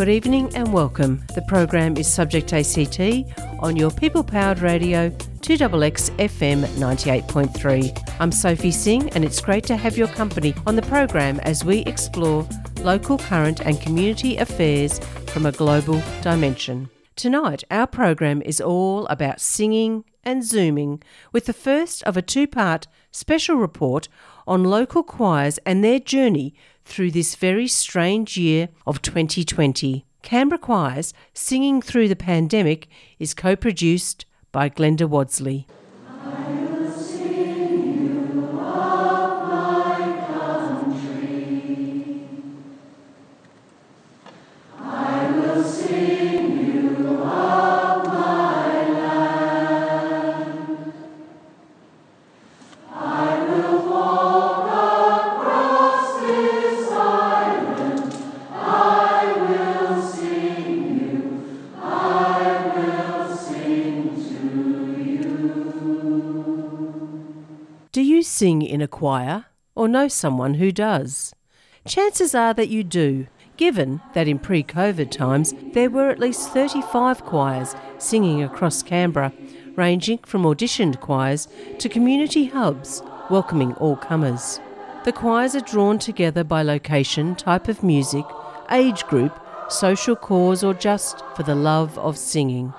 Good evening and welcome. The program is Subject ACT on your people powered radio 2XX FM 98.3. I'm Sophie Singh and it's great to have your company on the program as we explore local, current, and community affairs from a global dimension. Tonight, our program is all about singing and zooming with the first of a two part special report on local choirs and their journey through this very strange year of 2020. Canberra Choirs Singing Through the Pandemic is co produced by Glenda Wadsley. Sing in a choir or know someone who does? Chances are that you do, given that in pre COVID times there were at least 35 choirs singing across Canberra, ranging from auditioned choirs to community hubs welcoming all comers. The choirs are drawn together by location, type of music, age group, social cause, or just for the love of singing.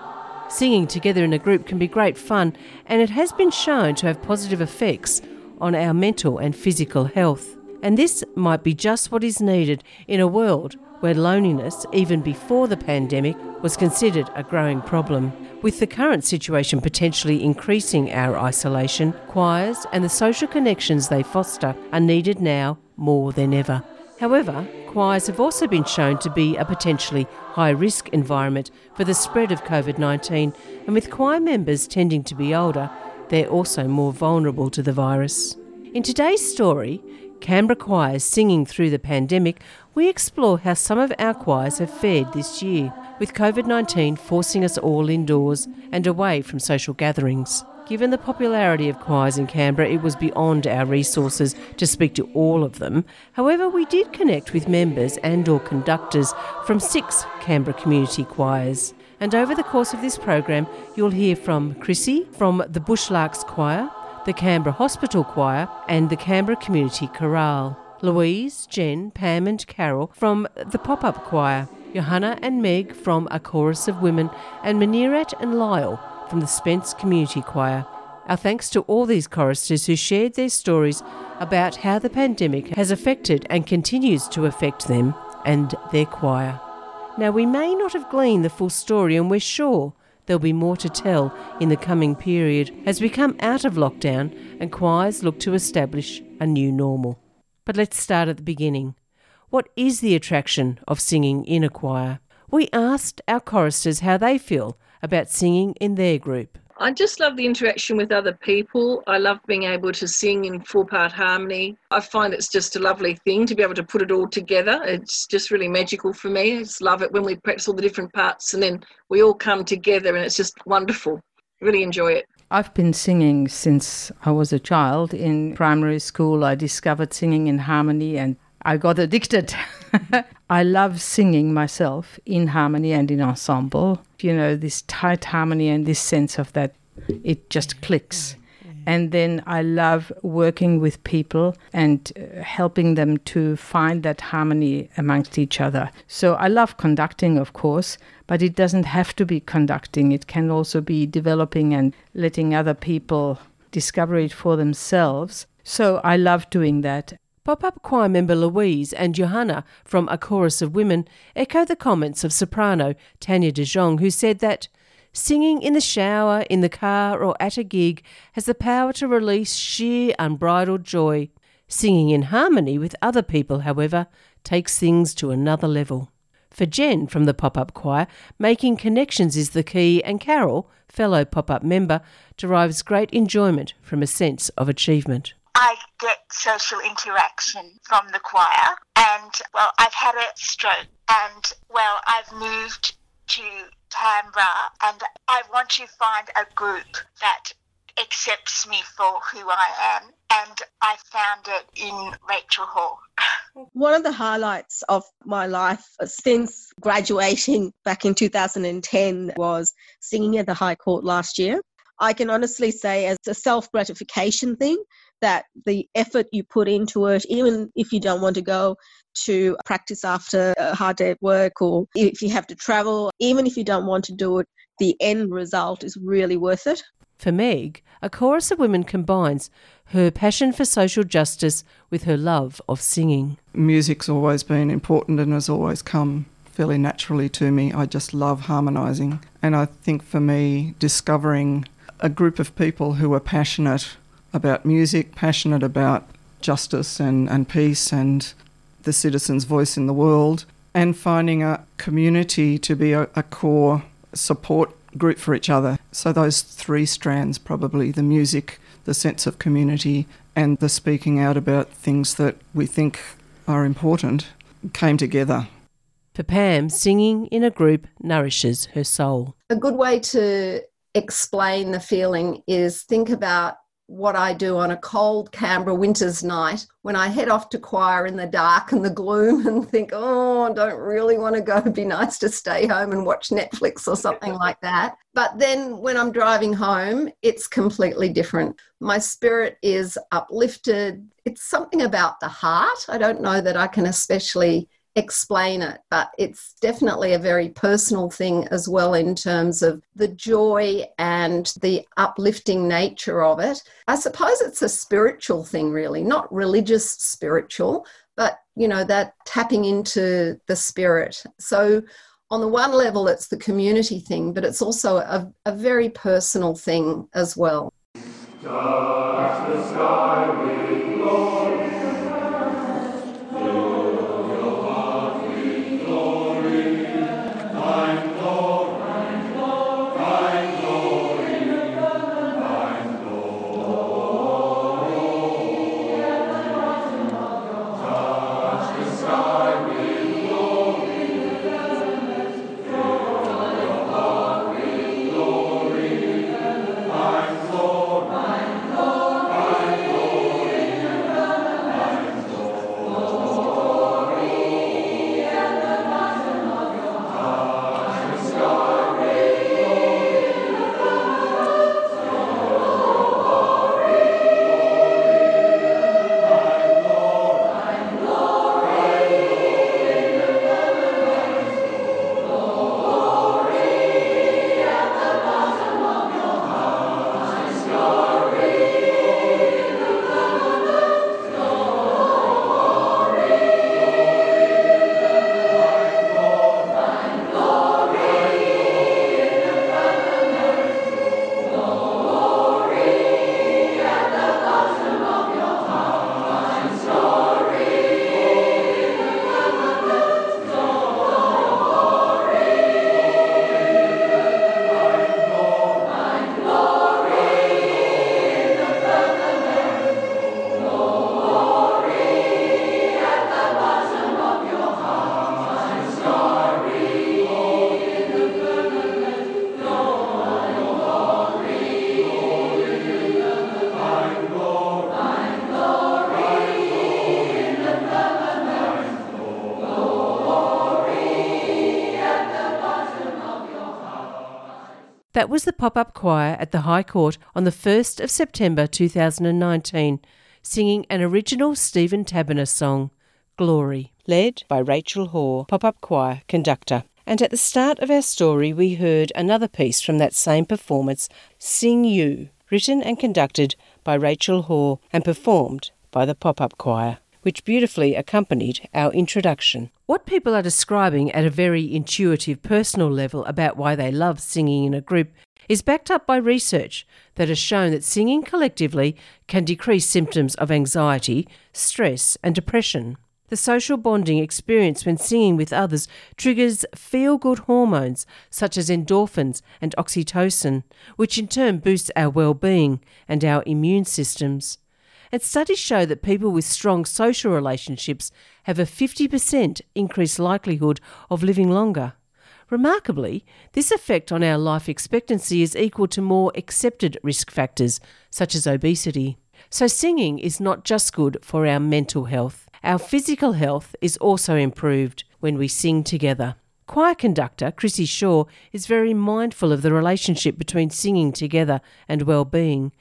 Singing together in a group can be great fun, and it has been shown to have positive effects on our mental and physical health. And this might be just what is needed in a world where loneliness, even before the pandemic, was considered a growing problem. With the current situation potentially increasing our isolation, choirs and the social connections they foster are needed now more than ever. However, choirs have also been shown to be a potentially high risk environment for the spread of COVID 19, and with choir members tending to be older, they're also more vulnerable to the virus. In today's story, Canberra Choirs Singing Through the Pandemic, we explore how some of our choirs have fared this year, with COVID 19 forcing us all indoors and away from social gatherings. Given the popularity of choirs in Canberra, it was beyond our resources to speak to all of them. However, we did connect with members and or conductors from six Canberra community choirs. And over the course of this program, you'll hear from Chrissy from the Bushlarks Choir, the Canberra Hospital Choir, and the Canberra Community Chorale. Louise, Jen, Pam, and Carol from the Pop Up Choir, Johanna and Meg from A Chorus of Women, and Manirat and Lyle from the Spence Community Choir. Our thanks to all these choristers who shared their stories about how the pandemic has affected and continues to affect them and their choir. Now, we may not have gleaned the full story, and we're sure there'll be more to tell in the coming period as we come out of lockdown and choirs look to establish a new normal. But let's start at the beginning. What is the attraction of singing in a choir? We asked our choristers how they feel about singing in their group. I just love the interaction with other people. I love being able to sing in four part harmony. I find it's just a lovely thing to be able to put it all together. It's just really magical for me. I just love it when we practice all the different parts and then we all come together and it's just wonderful. Really enjoy it. I've been singing since I was a child. In primary school, I discovered singing in harmony and I got addicted. I love singing myself in harmony and in ensemble. You know, this tight harmony and this sense of that it just clicks. And then I love working with people and uh, helping them to find that harmony amongst each other. So I love conducting, of course, but it doesn't have to be conducting. It can also be developing and letting other people discover it for themselves. So I love doing that. Pop up choir member Louise and Johanna from A Chorus of Women echo the comments of soprano Tanya de Jong, who said that singing in the shower, in the car, or at a gig has the power to release sheer unbridled joy. Singing in harmony with other people, however, takes things to another level. For Jen from the pop up choir, making connections is the key, and Carol, fellow pop up member, derives great enjoyment from a sense of achievement. I get social interaction from the choir, and well, I've had a stroke, and well, I've moved to Canberra, and I want to find a group that accepts me for who I am, and I found it in Rachel Hall. One of the highlights of my life since graduating back in 2010 was singing at the High Court last year. I can honestly say, as a self gratification thing, that the effort you put into it, even if you don't want to go to practice after a hard day at work or if you have to travel, even if you don't want to do it, the end result is really worth it. For Meg, a chorus of women combines her passion for social justice with her love of singing. Music's always been important and has always come fairly naturally to me. I just love harmonising. And I think for me, discovering a group of people who are passionate about music, passionate about justice and, and peace and the citizen's voice in the world, and finding a community to be a, a core support group for each other. So, those three strands probably the music, the sense of community, and the speaking out about things that we think are important came together. For Pam, singing in a group nourishes her soul. A good way to explain the feeling is think about what I do on a cold Canberra winter's night when I head off to choir in the dark and the gloom and think, oh, I don't really want to go. It'd be nice to stay home and watch Netflix or something like that. But then when I'm driving home, it's completely different. My spirit is uplifted. It's something about the heart. I don't know that I can especially explain it, but it's definitely a very personal thing as well in terms of the joy and the uplifting nature of it. I suppose it's a spiritual thing, really, not religious spiritual, but you know, that tapping into the spirit. So, on the one level, it's the community thing, but it's also a, a very personal thing as well. That was the pop up choir at the High Court on the 1st of September 2019, singing an original Stephen Taberner song, Glory, led by Rachel Hoare, pop up choir conductor. And at the start of our story, we heard another piece from that same performance, Sing You, written and conducted by Rachel Hoare and performed by the pop up choir which beautifully accompanied our introduction. What people are describing at a very intuitive personal level about why they love singing in a group is backed up by research that has shown that singing collectively can decrease symptoms of anxiety, stress, and depression. The social bonding experienced when singing with others triggers feel good hormones such as endorphins and oxytocin, which in turn boosts our well being and our immune systems. And studies show that people with strong social relationships have a 50% increased likelihood of living longer. Remarkably, this effect on our life expectancy is equal to more accepted risk factors, such as obesity. So, singing is not just good for our mental health, our physical health is also improved when we sing together. Choir conductor Chrissy Shaw is very mindful of the relationship between singing together and well-being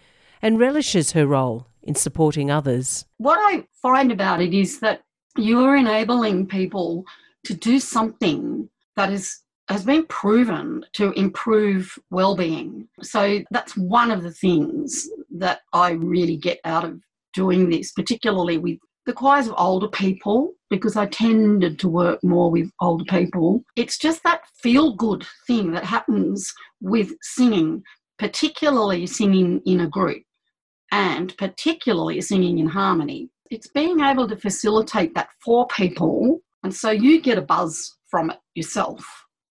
and relishes her role in supporting others. What I find about it is that you're enabling people to do something that is has been proven to improve well-being. So that's one of the things that I really get out of doing this, particularly with the choirs of older people, because I tended to work more with older people. It's just that feel good thing that happens with singing, particularly singing in a group and particularly singing in harmony. It's being able to facilitate that for people, and so you get a buzz from it yourself,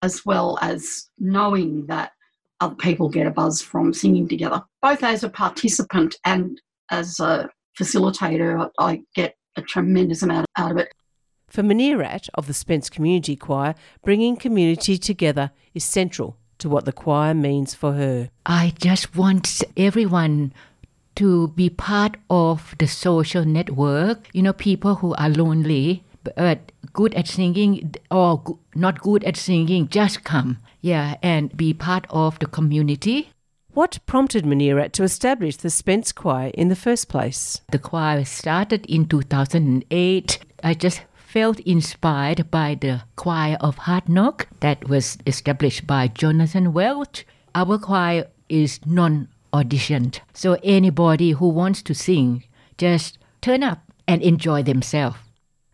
as well as knowing that other people get a buzz from singing together. Both as a participant and as a facilitator, I get a tremendous amount out of it. For Munirat of the Spence Community Choir, bringing community together is central to what the choir means for her. I just want everyone to be part of the social network. You know, people who are lonely but good at singing or not good at singing, just come. Yeah, and be part of the community. What prompted Munirat to establish the Spence Choir in the first place? The choir started in 2008. I just felt inspired by the choir of Hard Knock that was established by Jonathan Welch. Our choir is non auditioned, so anybody who wants to sing just turn up and enjoy themselves.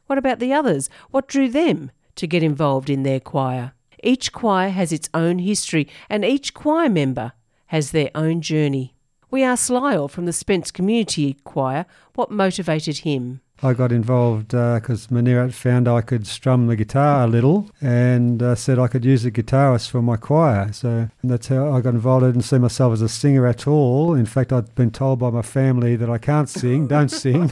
What about the others? What drew them to get involved in their choir? Each choir has its own history, and each choir member has their own journey. We asked Lyle from the Spence Community Choir what motivated him. I got involved because uh, Munirat found I could strum the guitar a little and uh, said I could use a guitarist for my choir. So that's how I got involved. I didn't see myself as a singer at all. In fact, I'd been told by my family that I can't sing, don't sing.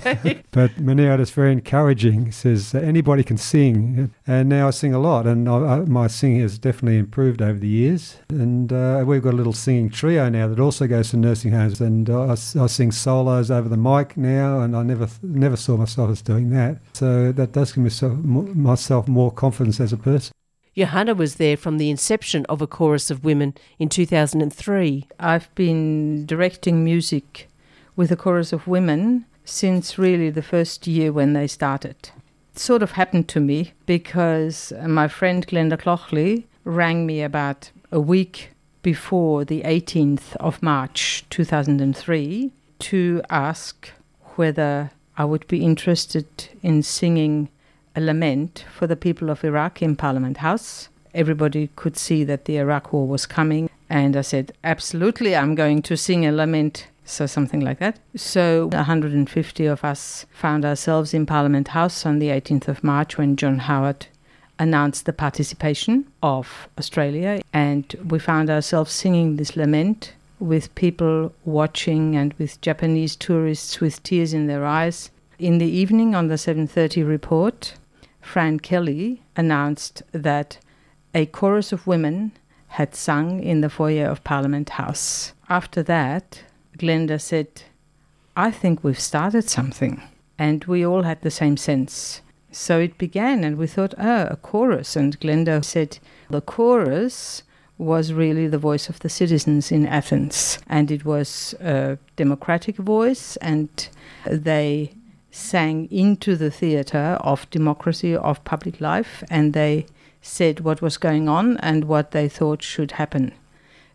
but Munirat is very encouraging. He says anybody can sing. And now I sing a lot, and I, I, my singing has definitely improved over the years. And uh, we've got a little singing trio now that also goes to nursing homes. And I, I sing solos over the mic now, and I never never saw myself I was doing that. So that does give myself, myself more confidence as a person. Johanna was there from the inception of a chorus of women in 2003. I've been directing music with a chorus of women since really the first year when they started. It sort of happened to me because my friend Glenda Cloughley rang me about a week before the 18th of March 2003 to ask whether I would be interested in singing a lament for the people of Iraq in Parliament House. Everybody could see that the Iraq war was coming, and I said, Absolutely, I'm going to sing a lament. So, something like that. So, 150 of us found ourselves in Parliament House on the 18th of March when John Howard announced the participation of Australia, and we found ourselves singing this lament with people watching and with Japanese tourists with tears in their eyes. In the evening on the 7:30 report, Fran Kelly announced that a chorus of women had sung in the foyer of Parliament House. After that, Glenda said, I think we've started something. And we all had the same sense. So it began, and we thought, oh, a chorus. And Glenda said, the chorus was really the voice of the citizens in Athens. And it was a democratic voice, and they sang into the theater of democracy, of public life, and they said what was going on and what they thought should happen.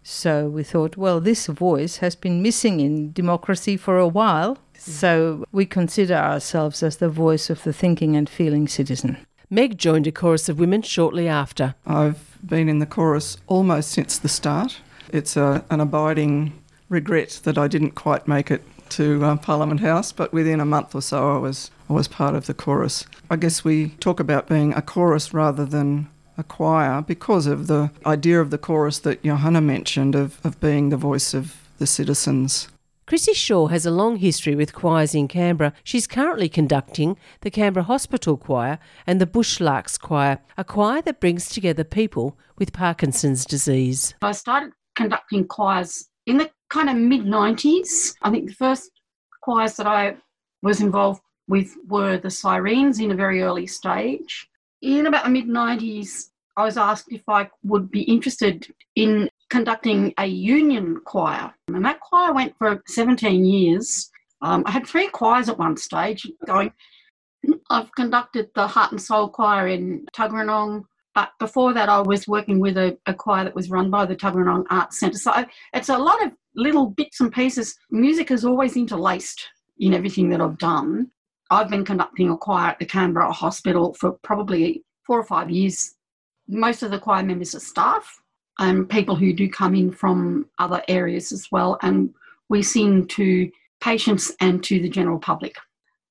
So we thought, well, this voice has been missing in democracy for a while. So we consider ourselves as the voice of the thinking and feeling citizen. Meg joined a chorus of women shortly after. I've been in the chorus almost since the start. It's a, an abiding regret that I didn't quite make it to uh, Parliament House, but within a month or so I was I was part of the chorus. I guess we talk about being a chorus rather than a choir because of the idea of the chorus that Johanna mentioned of, of being the voice of the citizens. Chrissy Shaw has a long history with choirs in Canberra. She's currently conducting the Canberra Hospital Choir and the Bushlarks Choir, a choir that brings together people with Parkinson's disease. I started conducting choirs in the kind of mid 90s. I think the first choirs that I was involved with were the Sirens in a very early stage. In about the mid 90s, I was asked if I would be interested in conducting a union choir. And that choir went for 17 years. Um, I had three choirs at one stage going. I've conducted the Heart and Soul Choir in Tuggeranong, but before that, I was working with a, a choir that was run by the Tuggeranong Arts Centre. So it's a lot of little bits and pieces. Music is always interlaced in everything that I've done. I've been conducting a choir at the Canberra Hospital for probably four or five years. Most of the choir members are staff and people who do come in from other areas as well. And we sing to patients and to the general public.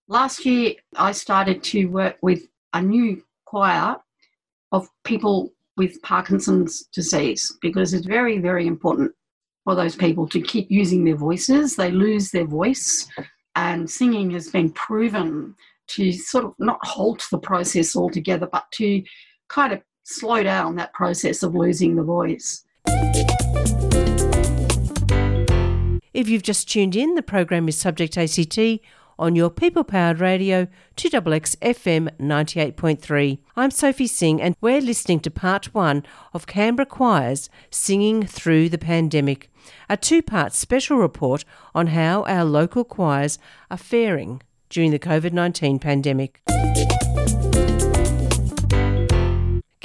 Last year, I started to work with a new choir of people with Parkinson's disease because it's very, very important for those people to keep using their voices. They lose their voice and singing has been proven to sort of not halt the process altogether, but to kind of slow down that process of losing the voice. If you've just tuned in, the program is Subject ACT on your people powered radio 2XX FM 98.3. I'm Sophie Singh, and we're listening to part one of Canberra Choirs Singing Through the Pandemic, a two part special report on how our local choirs are faring during the COVID 19 pandemic.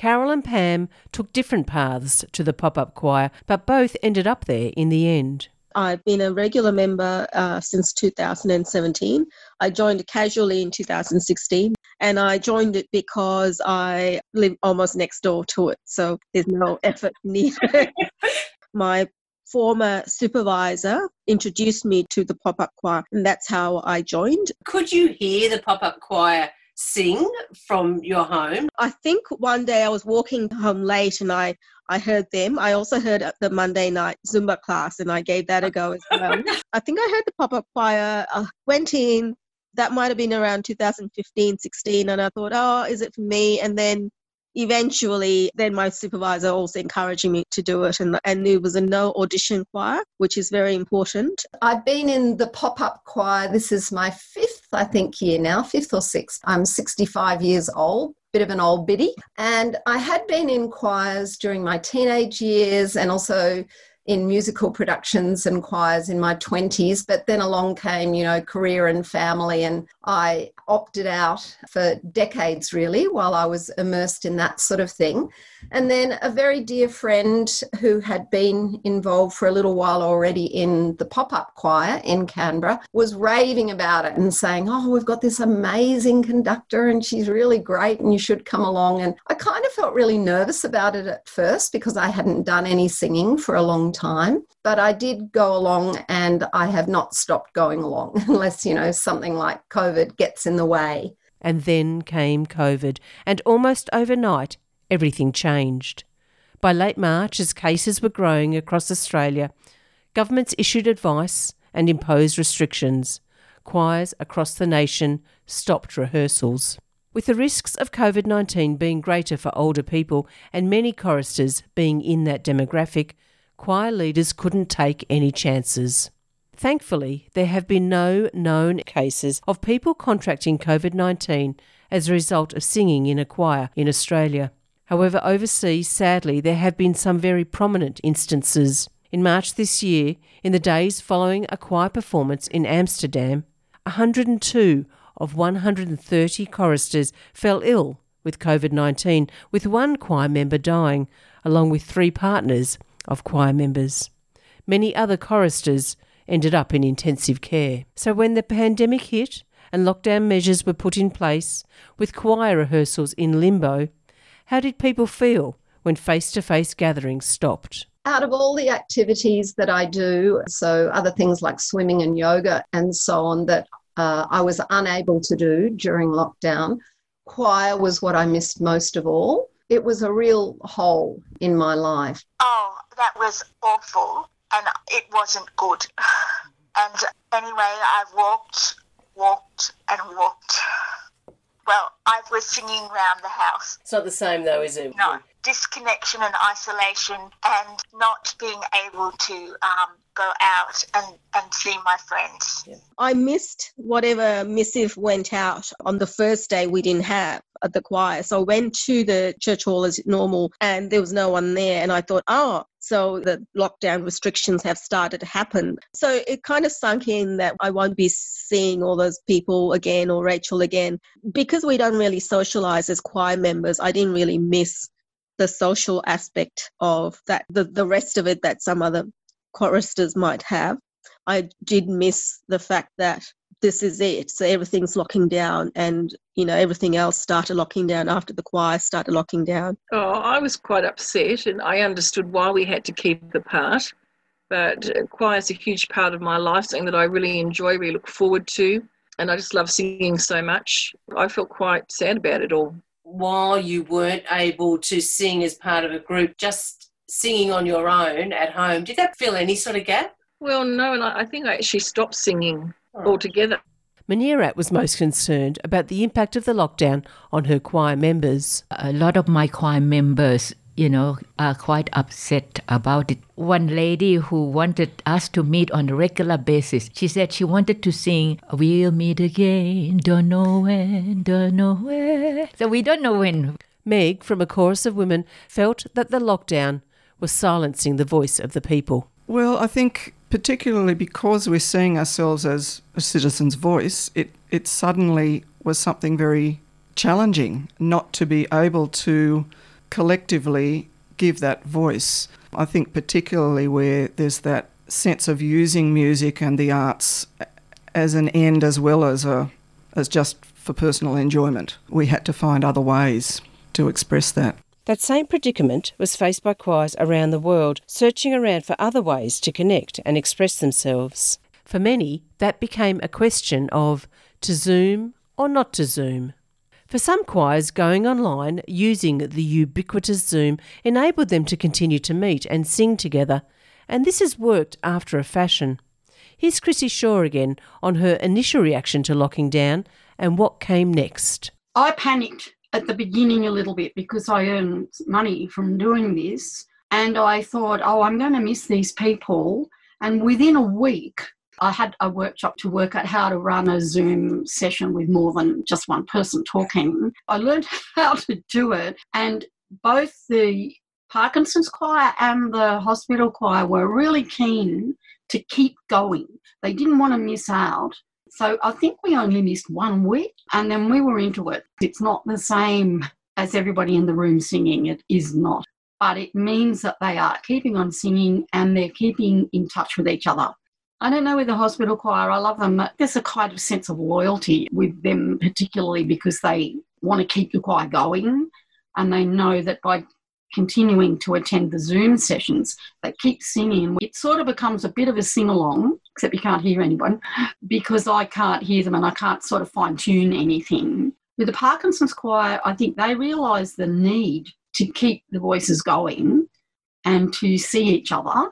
Carol and Pam took different paths to the pop up choir, but both ended up there in the end. I've been a regular member uh, since 2017. I joined casually in 2016 and I joined it because I live almost next door to it, so there's no effort needed. My former supervisor introduced me to the pop up choir, and that's how I joined. Could you hear the pop up choir sing from your home? I think one day I was walking home late and I, I heard them. I also heard the Monday night Zumba class and I gave that a go as well. I think I heard the pop up choir, uh, went in, that might have been around 2015, 16, and I thought, oh, is it for me? And then eventually then my supervisor also encouraging me to do it. And, and it was a no audition choir which is very important. I've been in the pop-up choir. This is my fifth i think year now fifth or sixth. I'm 65 years old bit of an old biddy. And i had been in choirs during my teenage years and also in musical productions and choirs in my 20s, but then along came, you know, career and family, and I opted out for decades really while I was immersed in that sort of thing. And then a very dear friend who had been involved for a little while already in the pop up choir in Canberra was raving about it and saying, Oh, we've got this amazing conductor and she's really great and you should come along. And I kind of felt really nervous about it at first because I hadn't done any singing for a long time. But I did go along and I have not stopped going along unless, you know, something like COVID gets in the way. And then came COVID, and almost overnight, everything changed. By late March, as cases were growing across Australia, governments issued advice and imposed restrictions. Choirs across the nation stopped rehearsals. With the risks of COVID 19 being greater for older people and many choristers being in that demographic, choir leaders couldn't take any chances. Thankfully, there have been no known cases of people contracting COVID 19 as a result of singing in a choir in Australia. However, overseas, sadly, there have been some very prominent instances. In March this year, in the days following a choir performance in Amsterdam, 102 of 130 choristers fell ill with COVID 19, with one choir member dying, along with three partners of choir members. Many other choristers ended up in intensive care. So when the pandemic hit and lockdown measures were put in place, with choir rehearsals in limbo, how did people feel when face to face gatherings stopped? Out of all the activities that I do, so other things like swimming and yoga and so on, that uh, I was unable to do during lockdown, choir was what I missed most of all. It was a real hole in my life. Oh, that was awful and it wasn't good. And anyway, I walked, walked, and walked. Well, I was singing around the house. It's not the same though, is it? No. disconnection and isolation and not being able to um, go out and, and see my friends. I missed whatever missive went out on the first day we didn't have at the choir. So I went to the church hall as normal and there was no one there. And I thought, oh, so the lockdown restrictions have started to happen. So it kind of sunk in that I won't be seeing all those people again or Rachel again. Because we don't really socialize as choir members, I didn't really miss the social aspect of that, the, the rest of it that some other choristers might have. I did miss the fact that this is it. So everything's locking down, and you know everything else started locking down after the choir started locking down. Oh, I was quite upset, and I understood why we had to keep apart. But uh, choir is a huge part of my life, something that I really enjoy, really look forward to, and I just love singing so much. I felt quite sad about it all. While you weren't able to sing as part of a group, just singing on your own at home, did that fill any sort of gap? Well, no, and I I think I actually stopped singing altogether. Manirat was most concerned about the impact of the lockdown on her choir members. A lot of my choir members, you know, are quite upset about it. One lady who wanted us to meet on a regular basis, she said she wanted to sing We'll meet again, don't know when, don't know when. So we don't know when. Meg, from a chorus of women, felt that the lockdown was silencing the voice of the people. Well, I think particularly because we're seeing ourselves as a citizen's voice, it, it suddenly was something very challenging not to be able to collectively give that voice. I think particularly where there's that sense of using music and the arts as an end as well as a as just for personal enjoyment. We had to find other ways to express that. That same predicament was faced by choirs around the world, searching around for other ways to connect and express themselves. For many, that became a question of to Zoom or not to Zoom. For some choirs, going online using the ubiquitous Zoom enabled them to continue to meet and sing together, and this has worked after a fashion. Here's Chrissy Shaw again on her initial reaction to locking down and what came next. I panicked at the beginning a little bit because I earned money from doing this. And I thought, oh, I'm going to miss these people. And within a week, I had a workshop to work out how to run a Zoom session with more than just one person talking. I learned how to do it. And both the Parkinson's choir and the hospital choir were really keen to keep going. They didn't want to miss out. So I think we only missed one week and then we were into it. It's not the same as everybody in the room singing, it is not. But it means that they are keeping on singing and they're keeping in touch with each other. I don't know with the hospital choir, I love them. There's a kind of sense of loyalty with them, particularly because they want to keep the choir going and they know that by continuing to attend the Zoom sessions, they keep singing. It sort of becomes a bit of a sing along, except you can't hear anyone because I can't hear them and I can't sort of fine tune anything. With the Parkinson's choir, I think they realise the need to keep the voices going and to see each other,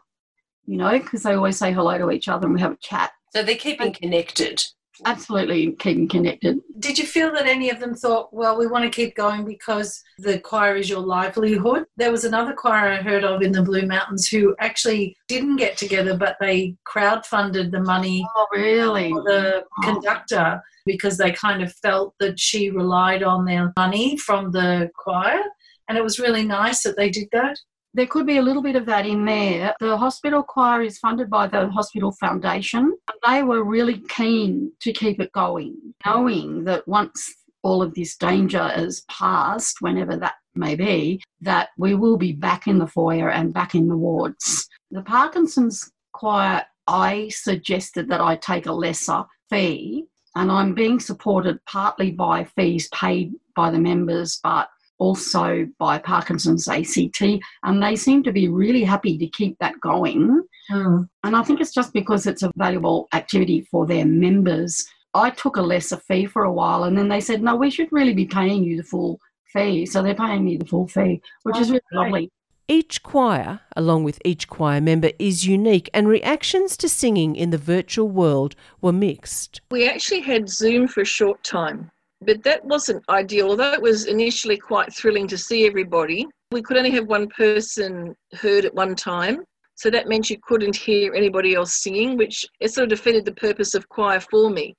you know, because they always say hello to each other and we have a chat. So they're keeping connected. Absolutely keeping connected. Did you feel that any of them thought, well, we want to keep going because the choir is your livelihood? There was another choir I heard of in the Blue Mountains who actually didn't get together, but they crowdfunded the money Oh, really? for the Oh. conductor because they kind of felt that she relied on their money from the choir. And it was really nice that they did that. There could be a little bit of that in there. The hospital choir is funded by the Hospital Foundation. They were really keen to keep it going, knowing that once all of this danger is passed, whenever that may be, that we will be back in the foyer and back in the wards. The Parkinson's choir, I suggested that I take a lesser fee, and I'm being supported partly by fees paid by the members, but also by Parkinson's ACT, and they seem to be really happy to keep that going. Hmm. And I think it's just because it's a valuable activity for their members. I took a lesser fee for a while, and then they said, No, we should really be paying you the full fee. So they're paying me the full fee, which is really lovely. Each choir, along with each choir member, is unique, and reactions to singing in the virtual world were mixed. We actually had Zoom for a short time, but that wasn't ideal. Although it was initially quite thrilling to see everybody, We could only have one person heard at one time. So that meant you couldn't hear anybody else singing, which it sort of defeated the purpose of choir for me.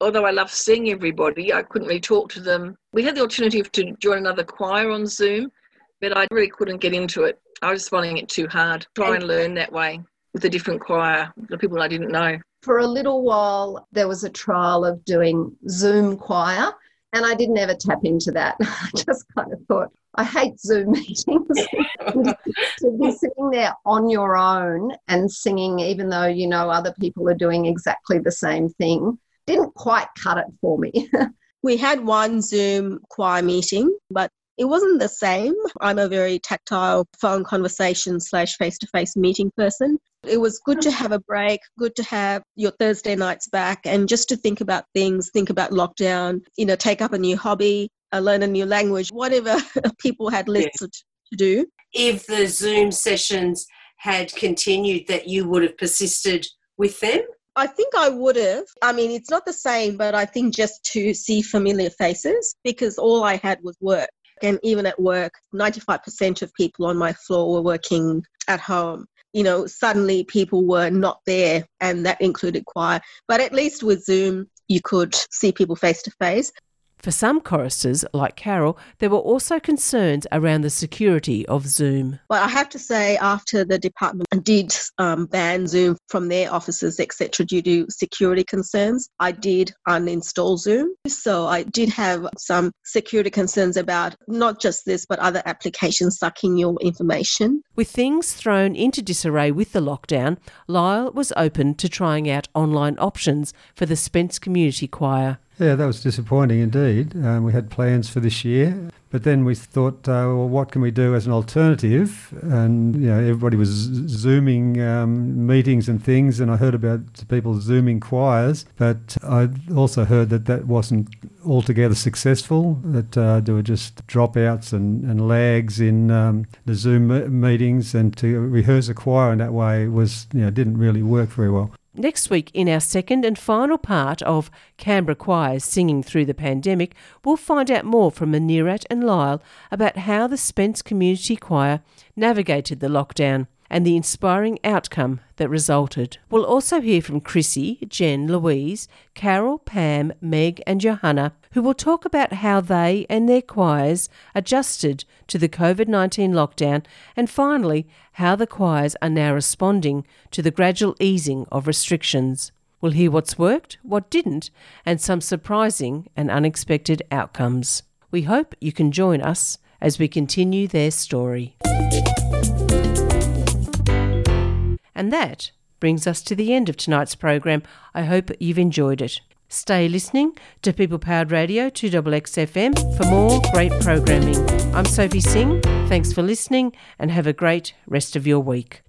Although I love seeing everybody, I couldn't really talk to them. We had the alternative to join another choir on Zoom, but I really couldn't get into it. I was finding it too hard. Try and learn that way with a different choir, the people I didn't know. For a little while, there was a trial of doing Zoom choir, and I didn't ever tap into that. I just kind of thought, I hate Zoom meetings. to be sitting there on your own and singing, even though you know other people are doing exactly the same thing, didn't quite cut it for me. we had one Zoom choir meeting, but it wasn't the same. I'm a very tactile phone conversation slash face to face meeting person. It was good to have a break, good to have your Thursday nights back and just to think about things, think about lockdown, you know, take up a new hobby, uh, learn a new language, whatever people had lists yeah. to do. If the Zoom sessions had continued, that you would have persisted with them? I think I would have. I mean, it's not the same, but I think just to see familiar faces because all I had was work. And even at work, 95% of people on my floor were working at home. You know, suddenly people were not there, and that included choir. But at least with Zoom, you could see people face to face. For some choristers, like Carol, there were also concerns around the security of Zoom. Well, I have to say, after the department did um, ban Zoom from their offices, etc., due to security concerns, I did uninstall Zoom. So I did have some security concerns about not just this, but other applications sucking your information. With things thrown into disarray with the lockdown, Lyle was open to trying out online options for the Spence Community Choir. Yeah, that was disappointing indeed. Um, we had plans for this year, but then we thought, uh, well, what can we do as an alternative? And you know, everybody was zooming um, meetings and things, and I heard about people zooming choirs, but I also heard that that wasn't altogether successful. That uh, there were just dropouts and, and lags in um, the Zoom meetings, and to rehearse a choir in that way was, you know, didn't really work very well. Next week, in our second and final part of Canberra Choirs Singing Through the Pandemic, we'll find out more from Manirat and Lyle about how the Spence Community Choir navigated the lockdown and the inspiring outcome that resulted. We'll also hear from Chrissy, Jen, Louise, Carol, Pam, Meg, and Johanna, who will talk about how they and their choirs adjusted to the COVID 19 lockdown, and finally, how the choirs are now responding to the gradual easing of restrictions. We'll hear what's worked, what didn't, and some surprising and unexpected outcomes. We hope you can join us as we continue their story. And that brings us to the end of tonight's program. I hope you've enjoyed it. Stay listening to People Powered Radio 2XXFM for more great programming. I'm Sophie Singh. Thanks for listening and have a great rest of your week.